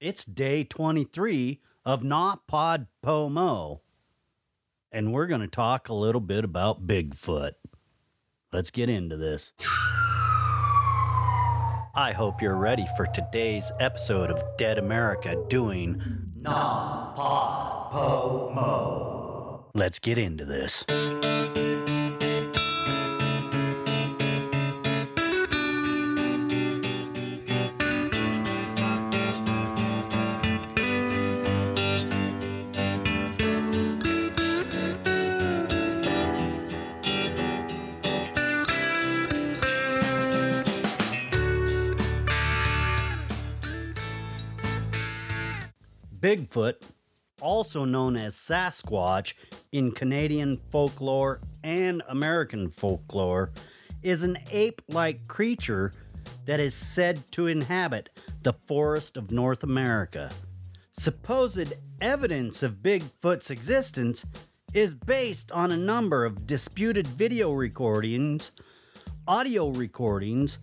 It's day 23 of Not Pod Pomo. And we're going to talk a little bit about Bigfoot. Let's get into this. I hope you're ready for today's episode of Dead America doing NaPodPoMo. Let's get into this. Bigfoot, also known as Sasquatch in Canadian folklore and American folklore, is an ape like creature that is said to inhabit the forest of North America. Supposed evidence of Bigfoot's existence is based on a number of disputed video recordings, audio recordings,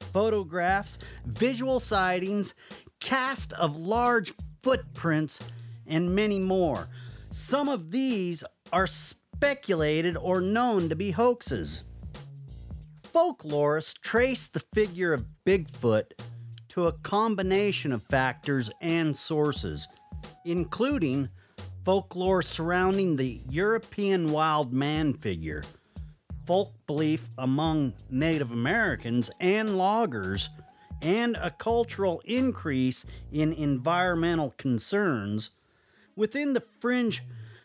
photographs, visual sightings, cast of large footprints, and many more. Some of these are speculated or known to be hoaxes. Folklorists trace the figure of Bigfoot to a combination of factors and sources, including folklore surrounding the European wild man figure, folk belief among Native Americans and loggers, and a cultural increase in environmental concerns. Within the fringe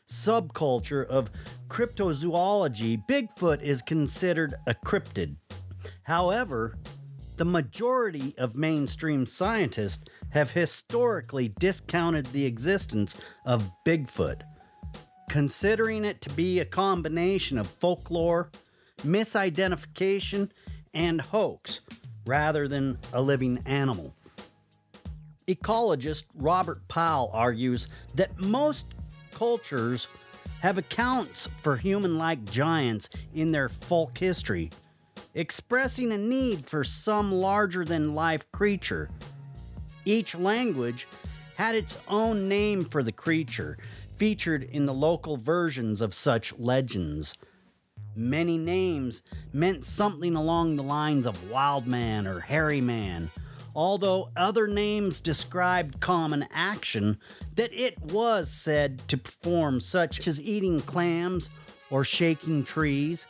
subculture of cryptozoology, Bigfoot is considered a cryptid. However, the majority of mainstream scientists have historically discounted the existence of Bigfoot, considering it to be a combination of folklore, misidentification, and hoax rather than a living animal. Ecologist Robert Powell argues that most cultures have accounts for human like giants in their folk history, expressing a need for some larger than life creature. Each language had its own name for the creature, featured in the local versions of such legends. Many names meant something along the lines of wild man or hairy man, although other names described common action that it was said to perform, such as eating clams or shaking trees.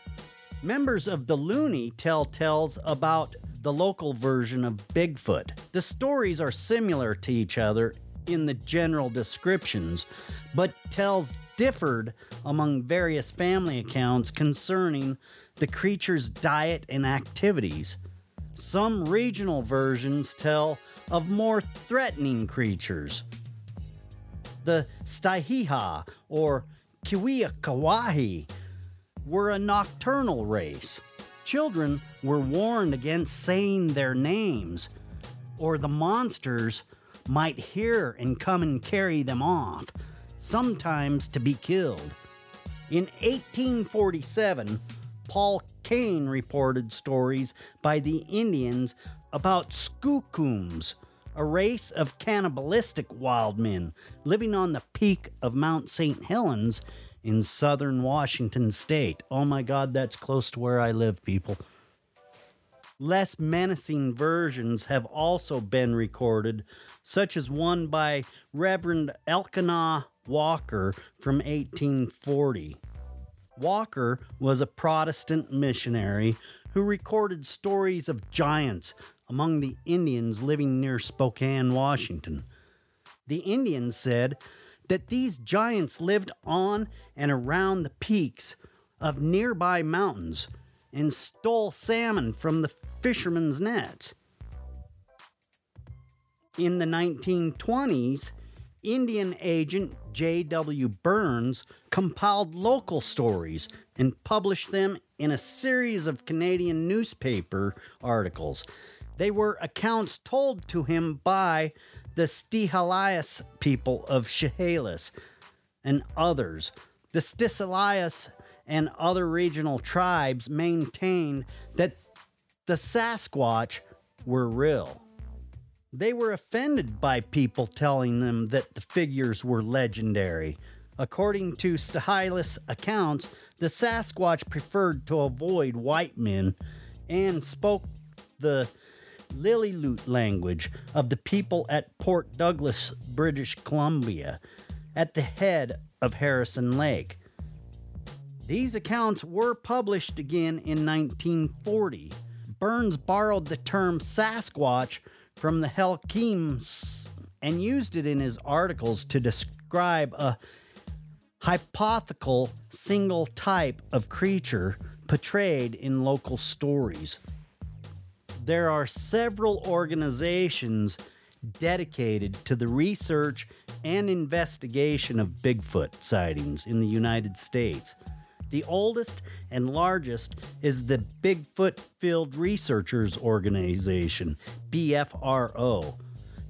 Members of the Lummi tell tales about the local version of Bigfoot. The stories are similar to each other in the general descriptions, but tells differed among various family accounts concerning the creature's diet and activities. Some regional versions tell of more threatening creatures. The Staihiha or Kiwiakawahi were a nocturnal race. Children were warned against saying their names, or the monsters might hear and come and carry them off sometimes to be killed. In 1847, Paul Kane reported stories by the Indians about skookums, a race of cannibalistic wild men living on the peak of Mount St. Helens in southern Washington state. Oh my God, that's close to where I live, people. Less menacing versions have also been recorded, such as one by Reverend Elkanah Walker from 1840. Walker was a Protestant missionary who recorded stories of giants among the Indians living near Spokane, Washington. The Indians said that these giants lived on and around the peaks of nearby mountains and stole salmon from the fishermen's nets. In the 1920s, Indian agent J.W. Burns compiled local stories and published them in a series of Canadian newspaper articles. They were accounts told to him by the Sts'Ailes people of Chehalis and others. The Sts'Ailes and other regional tribes maintained that the Sasquatch were real. They were offended by people telling them that the figures were legendary. According to Sts'Ailes accounts, the Sasquatch preferred to avoid white men and spoke the Lillooet language of the people at Port Douglas, British Columbia, at the head of Harrison Lake. These accounts were published again in 1940. Burns borrowed the term Sasquatch from the Halkims and used it in his articles to describe a hypothetical single type of creature portrayed in local stories. There are several organizations dedicated to the research and investigation of Bigfoot sightings in the United States. The oldest and largest is the Bigfoot Field Researchers Organization, BFRO.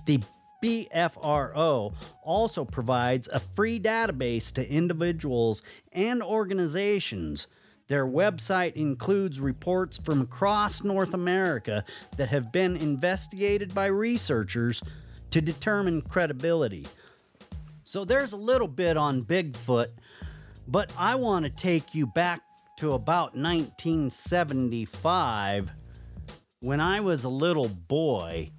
The BFRO also provides a free database to individuals and organizations. Their website includes reports from across North America that have been investigated by researchers to determine credibility. So there's a little bit on Bigfoot but I want to take you back to about 1975 when I was a little boy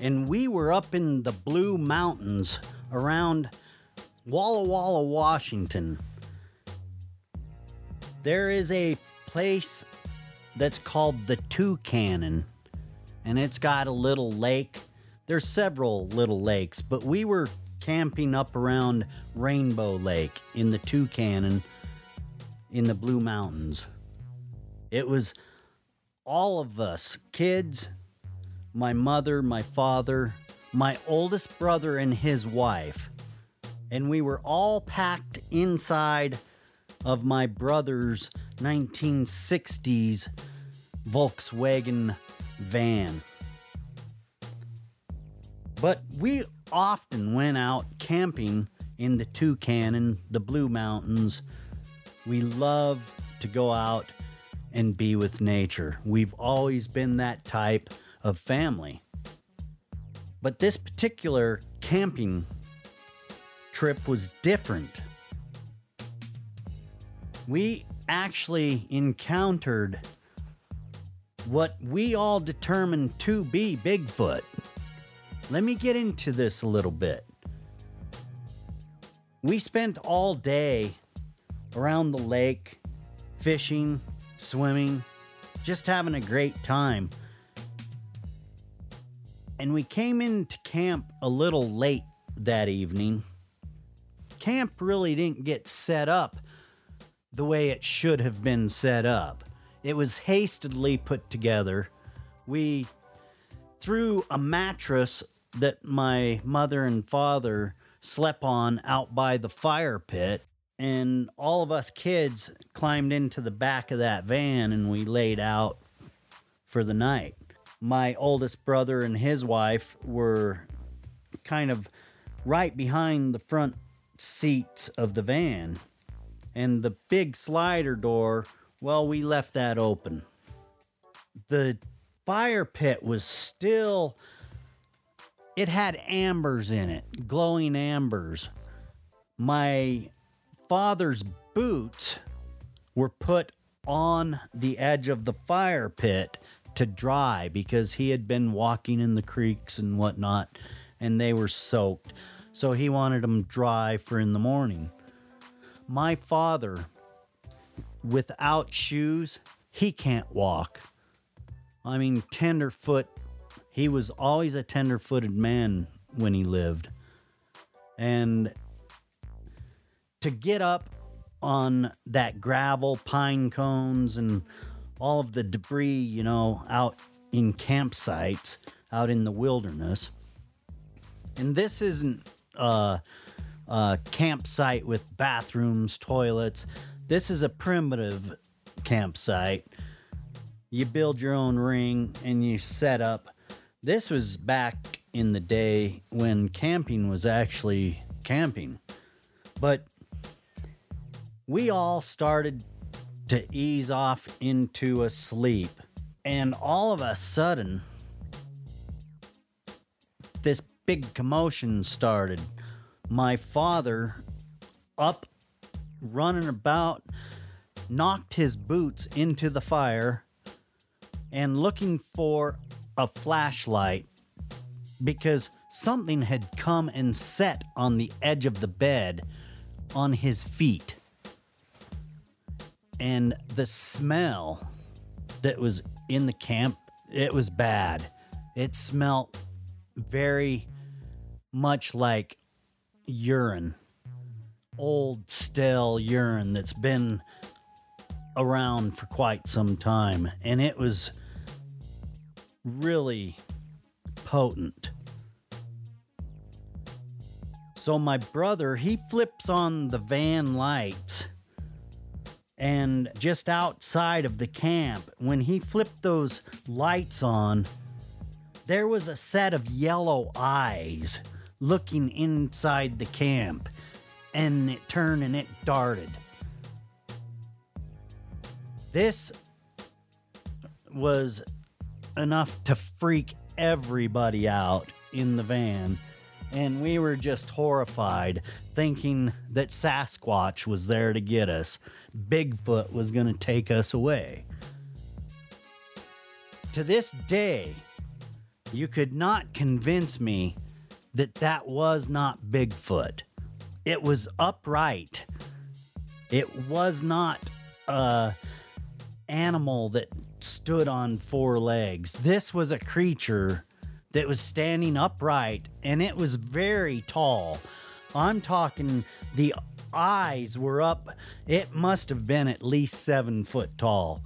and we were up in the Blue Mountains around Walla Walla, Washington. There is a place that's called the Tucannon, and it's got a little lake. There's several little lakes, but we were camping up around Rainbow Lake in the Tucannon in the Blue Mountains. It was all of us kids, my mother, my father, my oldest brother, and his wife. And we were all packed inside of my brother's 1960s Volkswagen van. But we often went out camping in the Tucannon, the Blue Mountains. We love to go out and be with nature. We've always been that type of family. But this particular camping trip was different. We actually encountered what we all determined to be Bigfoot. Let me get into this a little bit. We spent all day around the lake, fishing, swimming, just having a great time. And we came into camp a little late that evening. Camp really didn't get set up the way it should have been set up. It was hastily put together. We threw a mattress that my mother and father slept on out by the fire pit. And all of us kids climbed into the back of that van and we laid out for the night. My oldest brother and his wife were kind of right behind the front seats of the van. And the big slider door, well, we left that open. The fire pit was still it had ambers in it, glowing ambers. My father's boots were put on the edge of the fire pit to dry because he had been walking in the creeks and whatnot and they were soaked. So he wanted them dry for in the morning. My father, without shoes, he can't walk. I mean, tenderfoot he was always a tender footed man when he lived. And to get up on that gravel, pine cones, and all of the debris, you know, out in campsites, out in the wilderness. And this isn't a, a campsite with bathrooms, toilets. This is a primitive campsite. You build your own ring and you set up this was back in the day when camping was actually camping. But we all started to ease off into a sleep. And all of a sudden, this big commotion started. My father, up running about, knocked his boots into the fire and looking for a flashlight because something had come and set on the edge of the bed on his feet. And the smell that was in the camp, it was bad. It smelled very much like urine. Old, stale urine that's been around for quite some time. And it was really potent. So my brother, he flips on the van lights and just outside of the camp, when he flipped those lights on, there was a set of yellow eyes looking inside the camp, and it turned and it darted. This was enough to freak everybody out in the van and we were just horrified, thinking that Sasquatch was there to get us. Bigfoot was going to take us away. To this day, you could not convince me that that was not Bigfoot. It was upright. It was not a animal that stood on four legs. This was a creature that was standing upright and it was very tall. I'm talking the eyes were up, it must have been at least seven foot tall.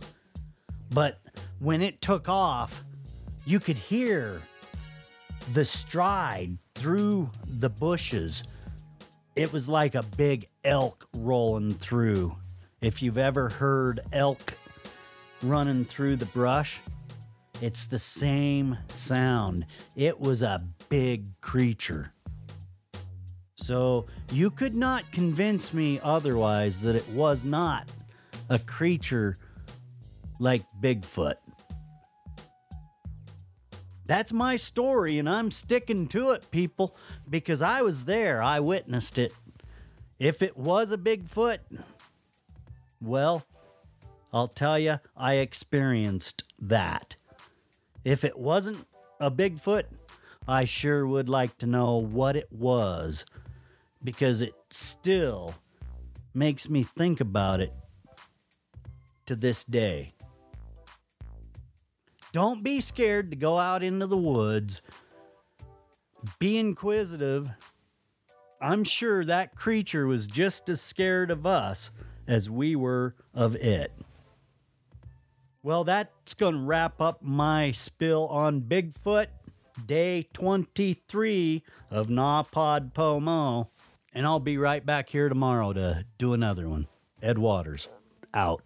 But when it took off, you could hear the stride through the bushes. It was like a big elk rolling through. If you've ever heard elk running through the brush, it's the same sound. It was a big creature. So you could not convince me otherwise that it was not a creature like Bigfoot. That's my story, and I'm sticking to it, people, because I was there. I witnessed it. If it was a Bigfoot, well, I'll tell you, I experienced that. If it wasn't a Bigfoot, I sure would like to know what it was because it still makes me think about it to this day. Don't be scared to go out into the woods. Be inquisitive. I'm sure that creature was just as scared of us as we were of it. Well, that's going to wrap up my spill on Bigfoot, day 23 of NaPodPoMo. And I'll be right back here tomorrow to do another one. Ed Waters, out.